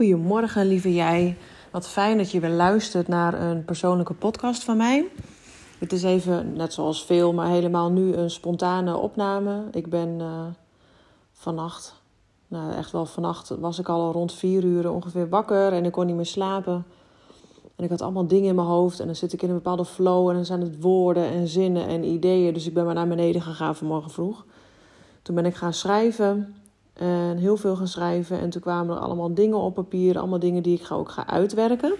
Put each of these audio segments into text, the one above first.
Goedemorgen, lieve jij. Wat fijn dat je weer luistert naar een persoonlijke podcast van mij. Het is even, net zoals veel, maar helemaal nu een spontane opname. Ik ben uh, vannacht, nou echt wel vannacht, was ik al rond vier uur ongeveer wakker en ik kon niet meer slapen. En ik had allemaal dingen in mijn hoofd en dan zit ik in een bepaalde flow en dan zijn het woorden en zinnen en ideeën. Dus ik ben maar naar beneden gegaan vanmorgen vroeg. Toen ben ik gaan schrijven en heel veel gaan schrijven. En toen kwamen er allemaal dingen op papier, allemaal dingen die ik ook ga uitwerken.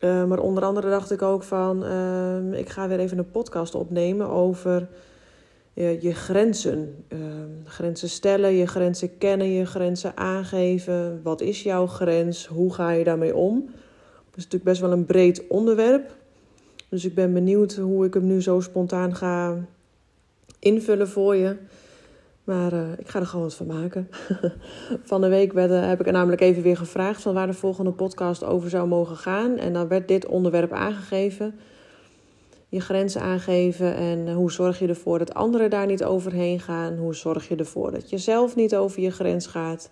Uh, maar onder andere dacht ik ook van, uh, ik ga weer even een podcast opnemen over je grenzen. Ehm, grenzen stellen, je grenzen kennen, je grenzen aangeven. Wat is jouw grens? Hoe ga je daarmee om? Dat is natuurlijk best wel een breed onderwerp. Dus ik ben benieuwd hoe ik hem nu zo spontaan ga invullen voor je. Maar uh, ik ga er gewoon wat van maken. van de week uh, heb ik er namelijk even weer gevraagd van waar de volgende podcast over zou mogen gaan. En dan werd dit onderwerp aangegeven. Je grenzen aangeven en hoe zorg je ervoor dat anderen daar niet overheen gaan. Hoe zorg je ervoor dat je zelf niet over je grens gaat.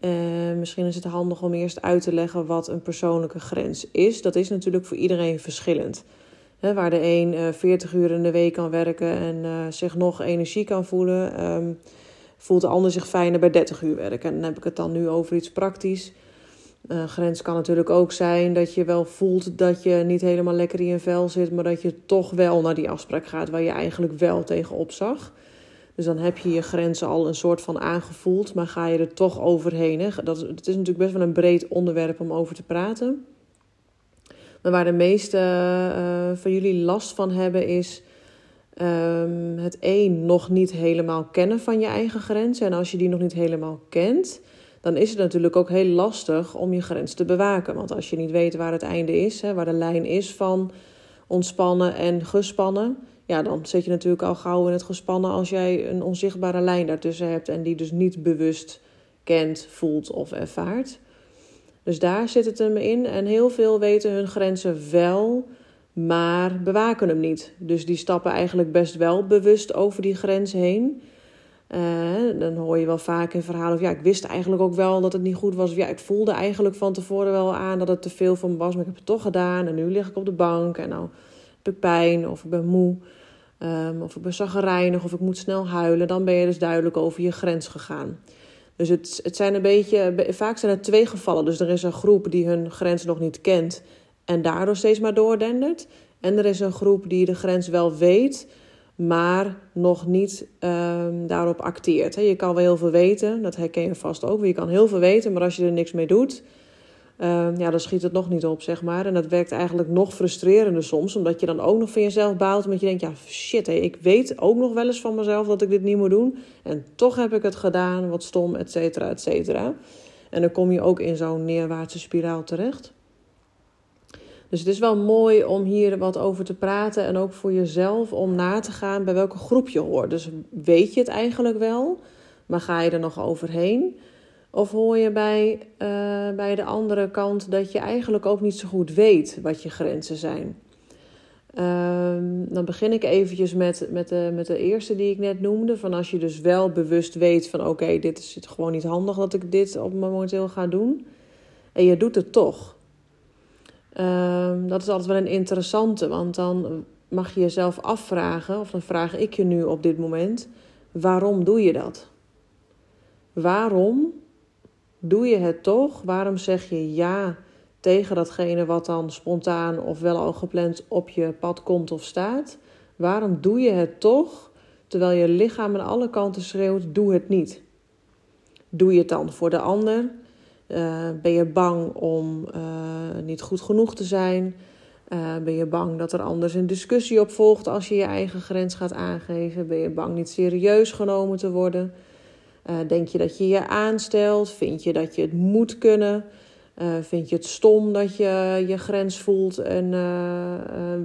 Uh, misschien is het handig om eerst uit te leggen wat een persoonlijke grens is. Dat is natuurlijk voor iedereen verschillend waar de een uh, eh, 40 uur in de week kan werken en uh, zich nog energie kan voelen, um, voelt de ander zich fijner bij 30 uur werken. En dan heb ik het dan nu over iets praktisch. Uh, grens kan natuurlijk ook zijn dat je wel voelt dat je niet helemaal lekker in je vel zit, maar dat je toch wel naar die afspraak gaat waar je eigenlijk wel tegenop zag. Dus dan heb je je grenzen al een soort van aangevoeld, maar ga je er toch overheen. Dat, het is natuurlijk best wel een breed onderwerp om over te praten. Maar waar de meeste uh, van jullie last van hebben is um, het één nog niet helemaal kennen van je eigen grenzen. En als je die nog niet helemaal kent, dan is het natuurlijk ook heel lastig om je grens te bewaken. Want als je niet weet waar het einde is, hè, waar de lijn is van ontspannen en gespannen, ja, dan zit je natuurlijk al gauw in het gespannen als jij een onzichtbare lijn daartussen hebt en die dus niet bewust kent, voelt of ervaart. Dus daar zit het hem in. En heel veel weten hun grenzen wel, maar bewaken hem niet. Dus die stappen eigenlijk best wel bewust over die grens heen. Uh, dan hoor je wel vaak in verhalen of ja, ik wist eigenlijk ook wel dat het niet goed was. Of ja, ik voelde eigenlijk van tevoren wel aan dat het te veel van me was, maar ik heb het toch gedaan. En nu lig ik op de bank en nou heb ik pijn of ik ben moe. Um, of ik ben zaggerijnig of ik moet snel huilen. Dan ben je dus duidelijk over je grens gegaan. Dus het, het zijn een beetje, vaak zijn het twee gevallen. Dus er is een groep die hun grens nog niet kent en daardoor steeds maar doordendert. En er is een groep die de grens wel weet, maar nog niet um, daarop acteert. Je kan wel heel veel weten, dat herken je vast ook. Je kan heel veel weten, maar als je er niks mee doet, uh, ja, dan schiet het nog niet op, zeg maar. En dat werkt eigenlijk nog frustrerender soms, omdat je dan ook nog van jezelf baalt. Omdat je denkt, ja, shit, hé, ik weet ook nog wel eens van mezelf dat ik dit niet moet doen. En toch heb ik het gedaan, wat stom, et cetera, et cetera. En dan kom je ook in zo'n neerwaartse spiraal terecht. Dus het is wel mooi om hier wat over te praten en ook voor jezelf om na te gaan bij welke groep je hoort. Dus weet je het eigenlijk wel, maar ga je er nog overheen? Of hoor je bij, uh, bij de andere kant dat je eigenlijk ook niet zo goed weet wat je grenzen zijn? Um, dan begin ik eventjes met, met, de, met de eerste die ik net noemde. Van als je dus wel bewust weet van oké, dit is het gewoon niet handig dat ik dit op momenteel ga doen. En je doet het toch. Um, dat is altijd wel een interessante, want dan mag je jezelf afvragen, of dan vraag ik je nu op dit moment, waarom doe je dat? Waarom doe je het toch? Waarom zeg je ja tegen datgene wat dan spontaan of wel al gepland op je pad komt of staat? Waarom doe je het toch terwijl je lichaam aan alle kanten schreeuwt: doe het niet? Doe je het dan voor de ander? Uh, ben je bang om uh, niet goed genoeg te zijn? Uh, ben je bang dat er anders een discussie op volgt als je je eigen grens gaat aangeven? Ben je bang niet serieus genomen te worden? Uh, denk je dat je je aanstelt? Vind je dat je het moet kunnen? Uh, vind je het stom dat je je grens voelt en uh,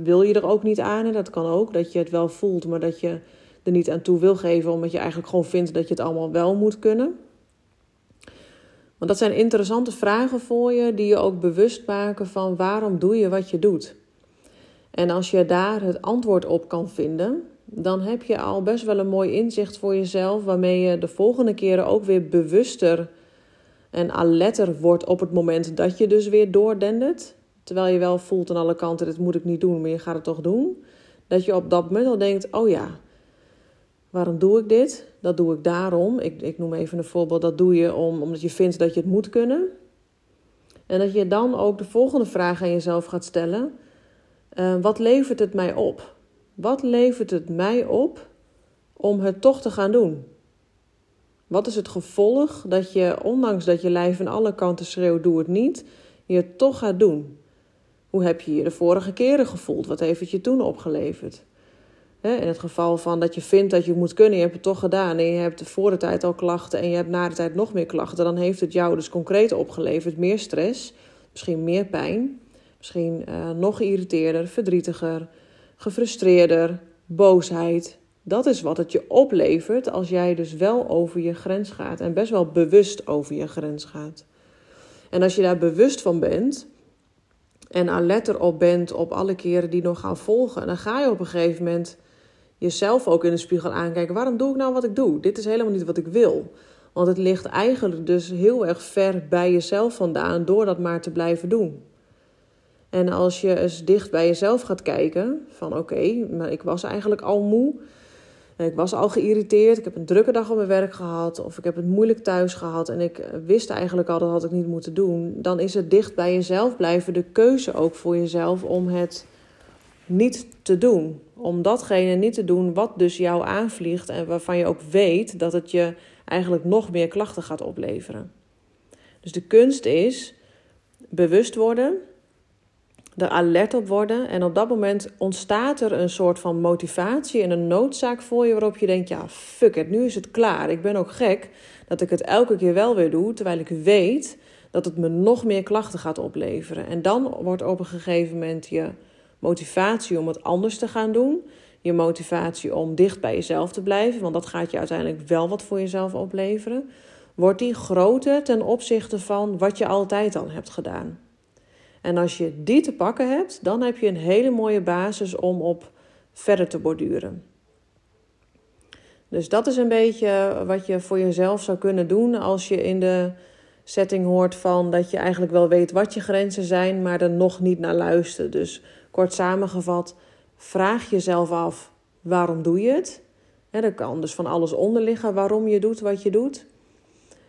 wil je er ook niet aan? En dat kan ook, dat je het wel voelt, maar dat je er niet aan toe wil geven, omdat je eigenlijk gewoon vindt dat je het allemaal wel moet kunnen. Want dat zijn interessante vragen voor je, die je ook bewust maken van waarom doe je wat je doet. En als je daar het antwoord op kan vinden, dan heb je al best wel een mooi inzicht voor jezelf, waarmee je de volgende keren ook weer bewuster En alerter wordt op het moment dat je dus weer doordendert. Terwijl je wel voelt aan alle kanten, dit moet ik niet doen, maar je gaat het toch doen. Dat je op dat moment al denkt, oh ja, waarom doe ik dit? Dat doe ik daarom. Ik, ik noem even een voorbeeld, dat doe je om, omdat je vindt dat je het moet kunnen. En dat je dan ook de volgende vraag aan jezelf gaat stellen. Uh, wat levert het mij op? Wat levert het mij op om het toch te gaan doen? Wat is het gevolg dat je, ondanks dat je lijf aan alle kanten schreeuwt, doe het niet, je het toch gaat doen? Hoe heb je je de vorige keren gevoeld? Wat heeft het je toen opgeleverd? In het geval van dat je vindt dat je moet kunnen, je hebt het toch gedaan en je hebt voor de tijd al klachten en je hebt na de tijd nog meer klachten, dan heeft het jou dus concreet opgeleverd meer stress, misschien meer pijn, misschien uh, nog geïrriteerder, verdrietiger, gefrustreerder, boosheid. Dat is wat het je oplevert als jij dus wel over je grens gaat en best wel bewust over je grens gaat. En als je daar bewust van bent en alert erop bent op alle keren die nog gaan volgen, dan ga je op een gegeven moment jezelf ook in de spiegel aankijken. Waarom doe ik nou wat ik doe? Dit is helemaal niet wat ik wil. Want het ligt eigenlijk dus heel erg ver bij jezelf vandaan door dat maar te blijven doen. En als je eens dicht bij jezelf gaat kijken, van oké, maar ik was eigenlijk al moe. Ik was al geïrriteerd, ik heb een drukke dag op mijn werk gehad of ik heb het moeilijk thuis gehad en ik wist eigenlijk al dat had ik niet moeten doen. Dan is het dicht bij jezelf blijven de keuze ook voor jezelf om het niet te doen. Om datgene niet te doen wat dus jou aanvliegt en waarvan je ook weet dat het je eigenlijk nog meer klachten gaat opleveren. Dus de kunst is bewust worden, er alert op worden en op dat moment ontstaat er een soort van motivatie en een noodzaak voor je waarop je denkt, ja, fuck it, nu is het klaar. Ik ben ook gek dat ik het elke keer wel weer doe, terwijl ik weet dat het me nog meer klachten gaat opleveren. En dan wordt op een gegeven moment je motivatie om het anders te gaan doen. Je motivatie om dicht bij jezelf te blijven, want dat gaat je uiteindelijk wel wat voor jezelf opleveren. Wordt die groter ten opzichte van wat je altijd al hebt gedaan. En als je die te pakken hebt, dan heb je een hele mooie basis om op verder te borduren. Dus dat is een beetje wat je voor jezelf zou kunnen doen als je in de setting hoort van dat je eigenlijk wel weet wat je grenzen zijn, maar er nog niet naar luistert. Dus Kort samengevat, vraag jezelf af waarom doe je het? Er kan dus van alles onder liggen waarom je doet wat je doet.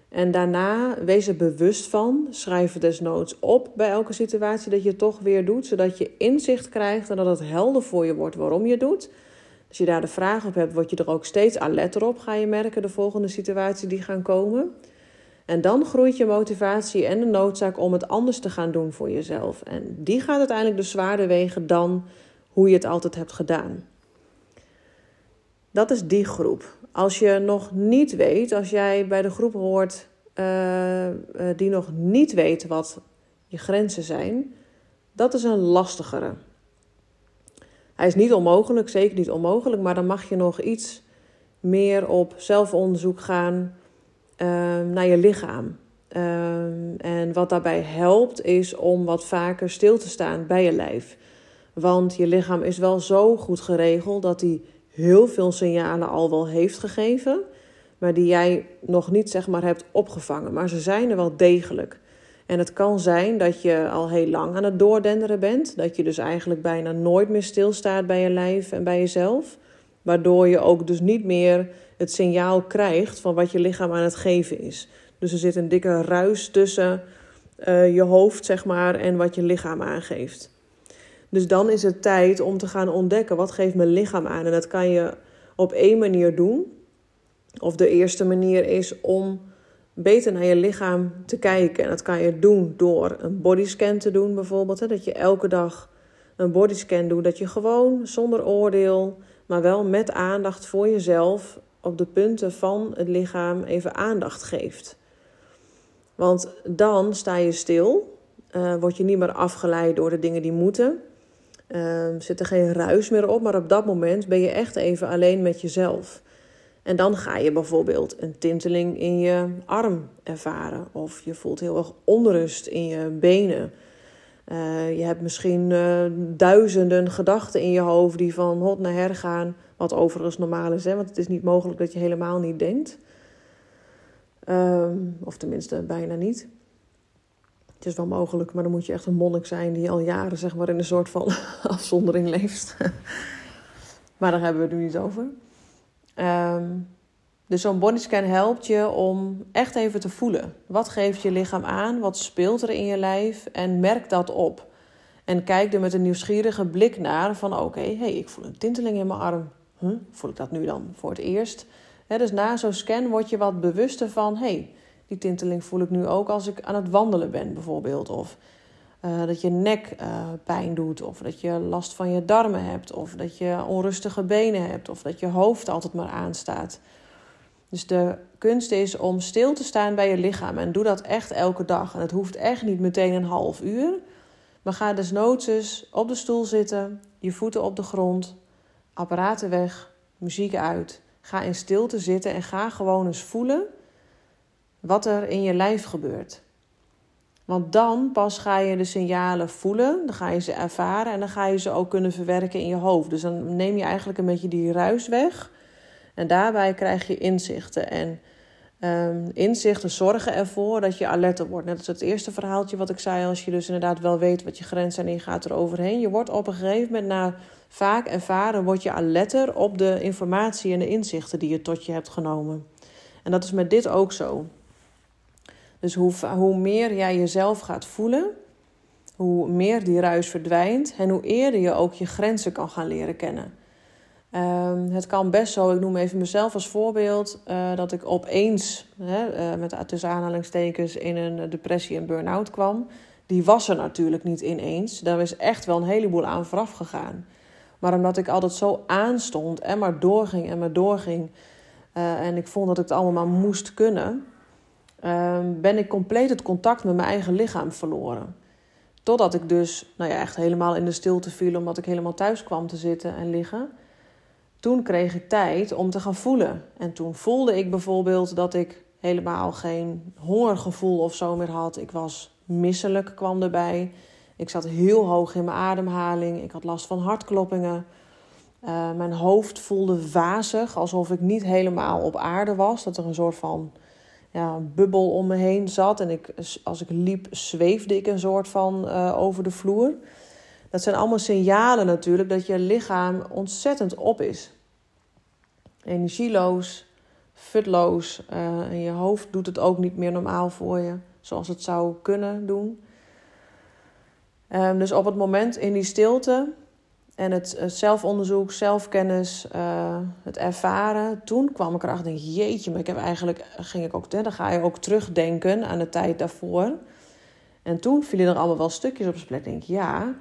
En daarna wees er bewust van. Schrijf het desnoods op bij elke situatie dat je toch weer doet, zodat je inzicht krijgt en dat het helder voor je wordt waarom je doet. Als je daar de vraag op hebt, word je er ook steeds alerter op, ga je merken de volgende situatie die gaan komen. En dan groeit je motivatie en de noodzaak om het anders te gaan doen voor jezelf. En die gaat uiteindelijk dus zwaarder wegen dan hoe je het altijd hebt gedaan. Dat is die groep. Als je nog niet weet, als jij bij de groep hoort uh, die nog niet weet wat je grenzen zijn, dat is een lastigere. Hij is niet onmogelijk, zeker niet onmogelijk, maar dan mag je nog iets meer op zelfonderzoek gaan Ehm, naar je lichaam. Ehm, en wat daarbij helpt is om wat vaker stil te staan bij je lijf. Want je lichaam is wel zo goed geregeld dat hij heel veel signalen al wel heeft gegeven, maar die jij nog niet zeg maar hebt opgevangen. Maar ze zijn er wel degelijk. En het kan zijn dat je al heel lang aan het doordenderen bent, dat je dus eigenlijk bijna nooit meer stilstaat bij je lijf en bij jezelf, waardoor je ook dus niet meer het signaal krijgt van wat je lichaam aan het geven is. Dus er zit een dikke ruis tussen uh, je hoofd, zeg maar, en wat je lichaam aangeeft. Dus dan is het tijd om te gaan ontdekken wat geeft mijn lichaam aan. En dat kan je op één manier doen. Of de eerste manier is om beter naar je lichaam te kijken. En dat kan je doen door een bodyscan te doen, bijvoorbeeld. Dat je elke dag een bodyscan doet. Dat je gewoon zonder oordeel, maar wel met aandacht voor jezelf op de punten van het lichaam even aandacht geeft. Want dan sta je stil, uh, word je niet meer afgeleid door de dingen die moeten. Uh, zit er geen ruis meer op, maar op dat moment ben je echt even alleen met jezelf. En dan ga je bijvoorbeeld een tinteling in je arm ervaren. Of je voelt heel erg onrust in je benen. Uh, je hebt misschien uh, duizenden gedachten in je hoofd die van hot naar her gaan. Wat overigens normaal is, hè? want het is niet mogelijk dat je helemaal niet denkt. Ehm, of tenminste, bijna niet. Het is wel mogelijk, maar dan moet je echt een monnik zijn die al jaren zeg maar, in een soort van afzondering leeft. maar daar hebben we het nu niet over. Um, dus zo'n bodyscan helpt je om echt even te voelen. Wat geeft je lichaam aan? Wat speelt er in je lijf? En merk dat op. En kijk er met een nieuwsgierige blik naar van oké, hey, ik voel een tinteling in mijn arm. Huh? Voel ik dat nu dan voor het eerst? dus na zo'n scan word je wat bewuster van hey, die tinteling voel ik nu ook als ik aan het wandelen ben bijvoorbeeld. Of uh, dat je nek uh, pijn doet, of dat je last van je darmen hebt, of dat je onrustige benen hebt, of dat je hoofd altijd maar aanstaat. Dus de kunst is om stil te staan bij je lichaam. En doe dat echt elke dag. En het hoeft echt niet meteen een half uur. Maar ga desnoods op de stoel zitten, je voeten op de grond, apparaten weg, muziek uit. Ga in stilte zitten en ga gewoon eens voelen wat er in je lijf gebeurt. Want dan pas ga je de signalen voelen, dan ga je ze ervaren en dan ga je ze ook kunnen verwerken in je hoofd. Dus dan neem je eigenlijk een beetje die ruis weg en daarbij krijg je inzichten. En um, inzichten zorgen ervoor dat je alerter wordt. Net als het eerste verhaaltje wat ik zei, als je dus inderdaad wel weet wat je grenzen zijn en je gaat er overheen. Je wordt op een gegeven moment na vaak ervaren, word je alerter op de informatie en de inzichten die je tot je hebt genomen. En dat is met dit ook zo. Dus hoe, hoe meer jij jezelf gaat voelen, hoe meer die ruis verdwijnt en hoe eerder je ook je grenzen kan gaan leren kennen. Um, het kan best zo, ik noem even mezelf als voorbeeld, uh, dat ik opeens, hè, uh, met tussen aanhalingstekens, in een depressie en burn-out kwam. Die was er natuurlijk niet ineens. Daar is echt wel een heleboel aan vooraf gegaan. Maar omdat ik altijd zo aanstond en maar doorging en maar doorging. Uh, en ik vond dat ik het allemaal maar moest kunnen. Ehm, ben ik compleet het contact met mijn eigen lichaam verloren. Totdat ik dus nou ja, echt helemaal in de stilte viel, omdat ik helemaal thuis kwam te zitten en liggen toen kreeg ik tijd om te gaan voelen. En toen voelde ik bijvoorbeeld dat ik helemaal geen hongergevoel of zo meer had. Ik was misselijk, kwam erbij. Ik zat heel hoog in mijn ademhaling. Ik had last van hartkloppingen. Uh, mijn hoofd voelde wazig, alsof ik niet helemaal op aarde was. Dat er een soort van ja, bubbel om me heen zat. En ik, als ik liep, zweefde ik een soort van uh, over de vloer. Dat zijn allemaal signalen natuurlijk dat je lichaam ontzettend op is. Energieloos, futloos. Uh, en je hoofd doet het ook niet meer normaal voor je, zoals het zou kunnen doen. Um, dus op het moment in die stilte en het, zelfonderzoek, zelfkennis, uh, het ervaren, toen kwam ik erachter, denk jeetje, maar ik heb eigenlijk, ging ik ook, dan ga je ook terugdenken aan de tijd daarvoor. En toen vielen er allemaal wel stukjes op zijn plek. Denk ja,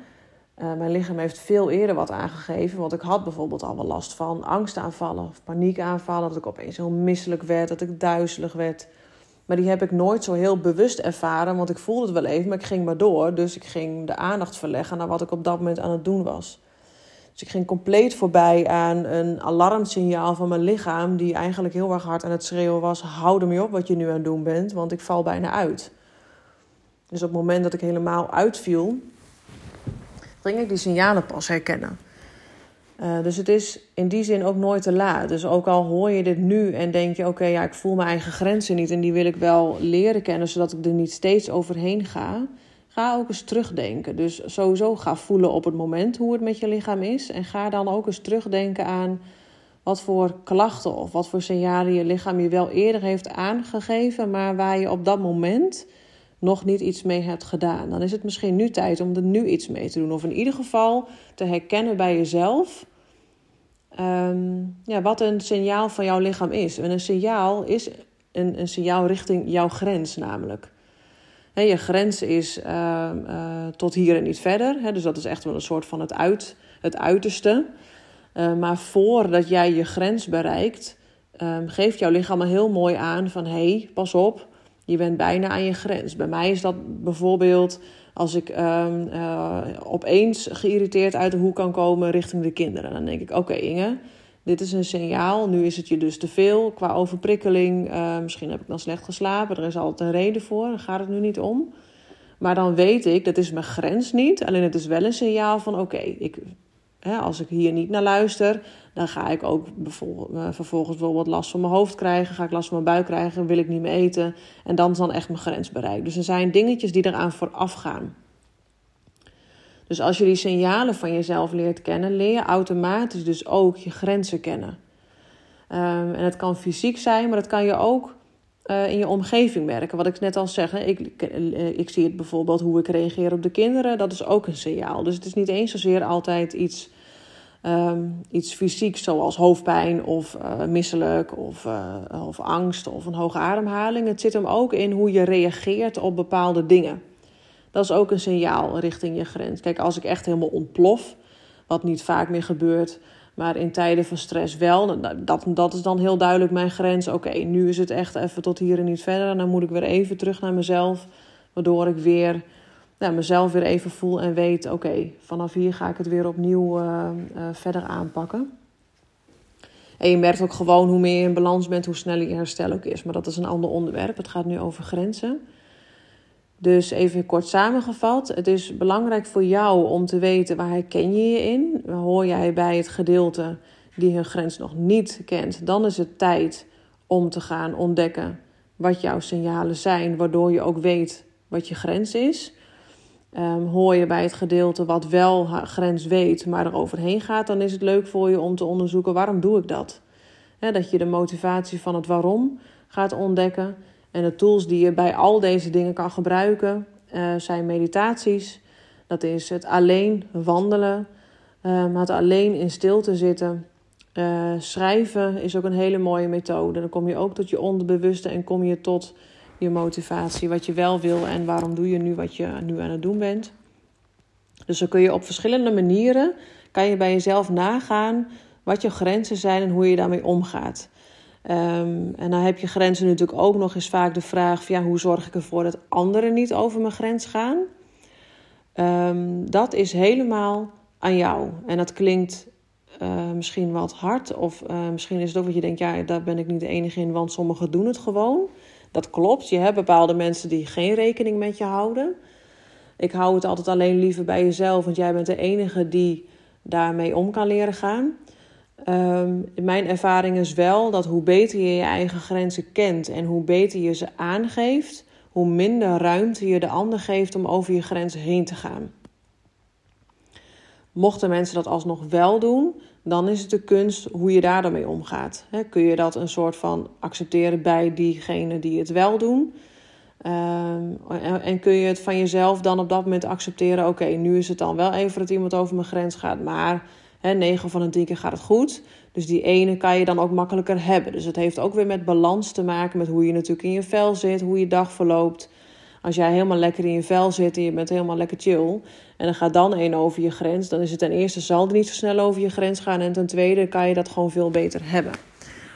mijn lichaam heeft veel eerder wat aangegeven. Want ik had bijvoorbeeld al wel last van angstaanvallen of paniekaanvallen. Dat ik opeens heel misselijk werd, dat ik duizelig werd. Maar die heb ik nooit zo heel bewust ervaren. Want ik voelde het wel even, maar ik ging maar door. Dus ik ging de aandacht verleggen naar wat ik op dat moment aan het doen was. Dus ik ging compleet voorbij aan een alarmsignaal van mijn lichaam. Die eigenlijk heel erg hard aan het schreeuwen was: hou mee op wat je nu aan het doen bent, want ik val bijna uit. Dus op het moment dat ik helemaal uitviel, ging ik die signalen pas herkennen. Uh, dus het is in die zin ook nooit te laat. Dus ook al hoor je dit nu en denk je: oké, ja, ik voel mijn eigen grenzen niet en die wil ik wel leren kennen, zodat ik er niet steeds overheen ga. Ga ook eens terugdenken. Dus sowieso ga voelen op het moment hoe het met je lichaam is. En ga dan ook eens terugdenken aan wat voor klachten of wat voor signalen je lichaam je wel eerder heeft aangegeven, maar waar je op dat moment nog niet iets mee hebt gedaan. Dan is het misschien nu tijd om er nu iets mee te doen. Of in ieder geval te herkennen bij jezelf ehm, ja, wat een signaal van jouw lichaam is. En een signaal is een, een signaal richting jouw grens namelijk. Je grens is ehm, eh, tot hier en niet verder. dus dat is echt wel een soort van het, uit, het uiterste. Uh, maar voordat jij je grens bereikt, um, geeft jouw lichaam al heel mooi aan van... hé, hey, pas op, je bent bijna aan je grens. Bij mij is dat bijvoorbeeld als ik um, uh, opeens geïrriteerd uit de hoek kan komen richting de kinderen. Dan denk ik: Oké, Inge, dit is een signaal. Nu is het je dus te veel qua overprikkeling. Uh, misschien heb ik dan slecht geslapen. Er is altijd een reden voor. Daar gaat het nu niet om. Maar dan weet ik, dat is mijn grens niet. Alleen het is wel een signaal van: Oké, als ik hier niet naar luister, dan ga ik ook vervolgens bijvoorbeeld last van mijn hoofd krijgen. Ga ik last van mijn buik krijgen, wil ik niet meer eten. En dan is dan echt mijn grens bereikt. Dus er zijn dingetjes die eraan vooraf gaan. Dus als je die signalen van jezelf leert kennen, leer je automatisch dus ook je grenzen kennen. Um, en het kan fysiek zijn, maar dat kan je ook uh, in je omgeving merken. Wat ik net al zeg, ik, eh, ik, zie het bijvoorbeeld hoe ik reageer op de kinderen, dat is ook een signaal. Dus het is niet eens zozeer altijd iets, um, iets fysieks, zoals hoofdpijn of uh, misselijk of, of angst of een hoge ademhaling. Het zit hem ook in hoe je reageert op bepaalde dingen. Dat is ook een signaal richting je grens. Kijk, als ik echt helemaal ontplof, wat niet vaak meer gebeurt, maar in tijden van stress wel, dat, dat is dan heel duidelijk mijn grens. Oké, nu is het echt even tot hier en niet verder. En dan moet ik weer even terug naar mezelf, waardoor ik weer nou, mezelf weer even voel en weet: oké, vanaf hier ga ik het weer opnieuw uh, uh, verder aanpakken. En je merkt ook gewoon hoe meer je in balans bent, hoe sneller je herstel ook is. Maar dat is een ander onderwerp. Het gaat nu over grenzen. Dus even kort samengevat, het is belangrijk voor jou om te weten waar herken je je in. Hoor jij bij het gedeelte die hun grens nog niet kent, dan is het tijd om te gaan ontdekken wat jouw signalen zijn, waardoor je ook weet wat je grens is. Um, hoor je bij het gedeelte wat wel grens weet, maar er overheen gaat, dan is het leuk voor je om te onderzoeken waarom doe ik dat. He, dat je de motivatie van het waarom gaat ontdekken. En de tools die je bij al deze dingen kan gebruiken uh, zijn meditaties. Dat is het alleen wandelen, uh, het alleen in stilte zitten. Uh, schrijven is ook een hele mooie methode. Dan kom je ook tot je onderbewuste en kom je tot je motivatie, wat je wel wil en waarom doe je nu wat je nu aan het doen bent. Dus dan kun je op verschillende manieren kan je bij jezelf nagaan wat je grenzen zijn en hoe je daarmee omgaat. Um, en dan heb je grenzen natuurlijk ook nog eens vaak de vraag: van, ja, hoe zorg ik ervoor dat anderen niet over mijn grens gaan? Um, dat is helemaal aan jou. En dat klinkt uh, misschien wat hard, of uh, misschien is het ook wat je denkt: ja, daar ben ik niet de enige in, want sommigen doen het gewoon. Dat klopt. Je hebt bepaalde mensen die geen rekening met je houden. Ik hou het altijd alleen liever bij jezelf, want jij bent de enige die daarmee om kan leren gaan. Um, mijn ervaring is wel dat hoe beter je je eigen grenzen kent en hoe beter je ze aangeeft, hoe minder ruimte je de ander geeft om over je grenzen heen te gaan. Mochten mensen dat alsnog wel doen, dan is het de kunst hoe je daar dan mee omgaat. kun je dat een soort van accepteren bij diegenen die het wel doen? En, en, kun je het van jezelf dan op dat moment accepteren? Oké, nu is het dan wel even dat iemand over mijn grens gaat, maar He, 9 van de 10 keer gaat het goed. Dus die ene kan je dan ook makkelijker hebben. Dus het heeft ook weer met balans te maken met hoe je natuurlijk in je vel zit, hoe je dag verloopt. Als jij helemaal lekker in je vel zit en je bent helemaal lekker chill. En dan gaat dan één over je grens. Dan is het ten eerste zal het niet zo snel over je grens gaan. En ten tweede kan je dat gewoon veel beter hebben.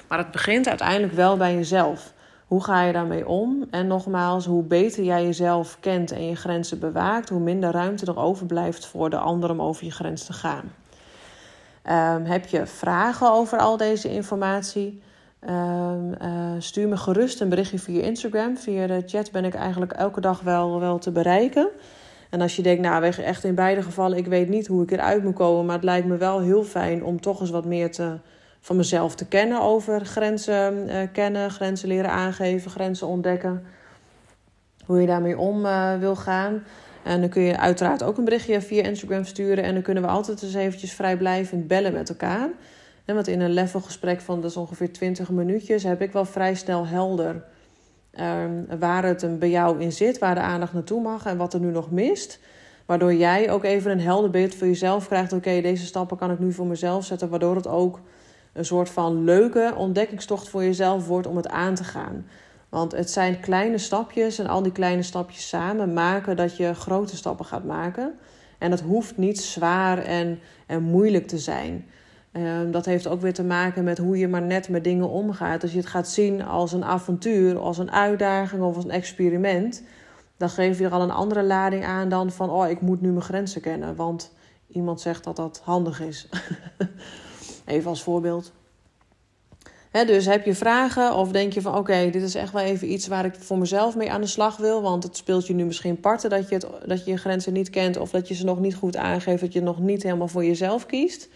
Maar het begint uiteindelijk wel bij jezelf. Hoe ga je daarmee om? En nogmaals, hoe beter jij jezelf kent en je grenzen bewaakt, hoe minder ruimte er overblijft voor de ander om over je grens te gaan. Um, heb je vragen over al deze informatie? Um, uh, stuur me gerust een berichtje via Instagram. Via de chat ben ik eigenlijk elke dag wel, wel te bereiken. En als je denkt, nou, echt in beide gevallen, ik weet niet hoe ik eruit moet komen. Maar het lijkt me wel heel fijn om toch eens wat meer te, van mezelf te kennen over grenzen uh, kennen, grenzen leren aangeven, grenzen ontdekken. Hoe je daarmee om uh, wil gaan. En dan kun je uiteraard ook een berichtje via Instagram sturen. En dan kunnen we altijd eens eventjes vrijblijvend bellen met elkaar. En want in een levelgesprek van dus ongeveer 20 minuutjes heb ik wel vrij snel helder um, waar het bij jou in zit, waar de aandacht naartoe mag en wat er nu nog mist. Waardoor jij ook even een helder beeld voor jezelf krijgt. Oké, deze stappen kan ik nu voor mezelf zetten. Waardoor het ook een soort van leuke ontdekkingstocht voor jezelf wordt om het aan te gaan. Want het zijn kleine stapjes en al die kleine stapjes samen maken dat je grote stappen gaat maken. En dat hoeft niet zwaar en, en moeilijk te zijn. Um, dat heeft ook weer te maken met hoe je maar net met dingen omgaat. Als je het gaat zien als een avontuur, als een uitdaging of als een experiment, dan geef je er al een andere lading aan dan van: oh, ik moet nu mijn grenzen kennen. Want iemand zegt dat dat handig is. Even als voorbeeld. Dus heb je vragen of denk je van oké, dit is echt wel even iets waar ik voor mezelf mee aan de slag wil. Want het speelt je nu misschien parten dat je, dat je grenzen niet kent of dat je ze nog niet goed aangeeft, dat je nog niet helemaal voor jezelf kiest.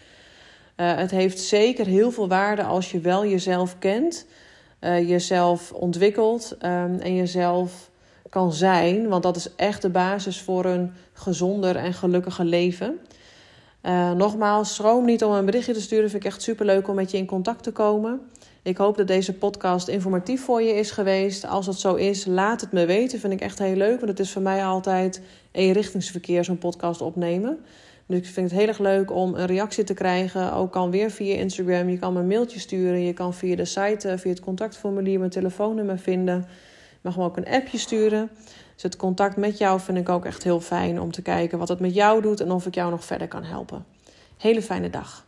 Uh, het heeft zeker heel veel waarde als je wel jezelf kent, uh, jezelf ontwikkelt um, en jezelf kan zijn. Want dat is echt de basis voor een gezonder en gelukkiger leven. Uh, nogmaals, schroom niet om een berichtje te sturen. Vind ik echt super leuk om met je in contact te komen. Ik hoop dat deze podcast informatief voor je is geweest. Als dat zo is, laat het me weten. Vind ik echt heel leuk. Want het is voor mij altijd eenrichtingsverkeer, zo'n podcast opnemen. Dus ik vind het heel erg leuk om een reactie te krijgen. Ook kan weer via Instagram. Je kan me een mailtje sturen. Je kan via de site, via het contactformulier, mijn telefoonnummer vinden. Mag me ook een appje sturen. Dus het contact met jou vind ik ook echt heel fijn om te kijken wat het met jou doet en of ik jou nog verder kan helpen. Hele fijne dag.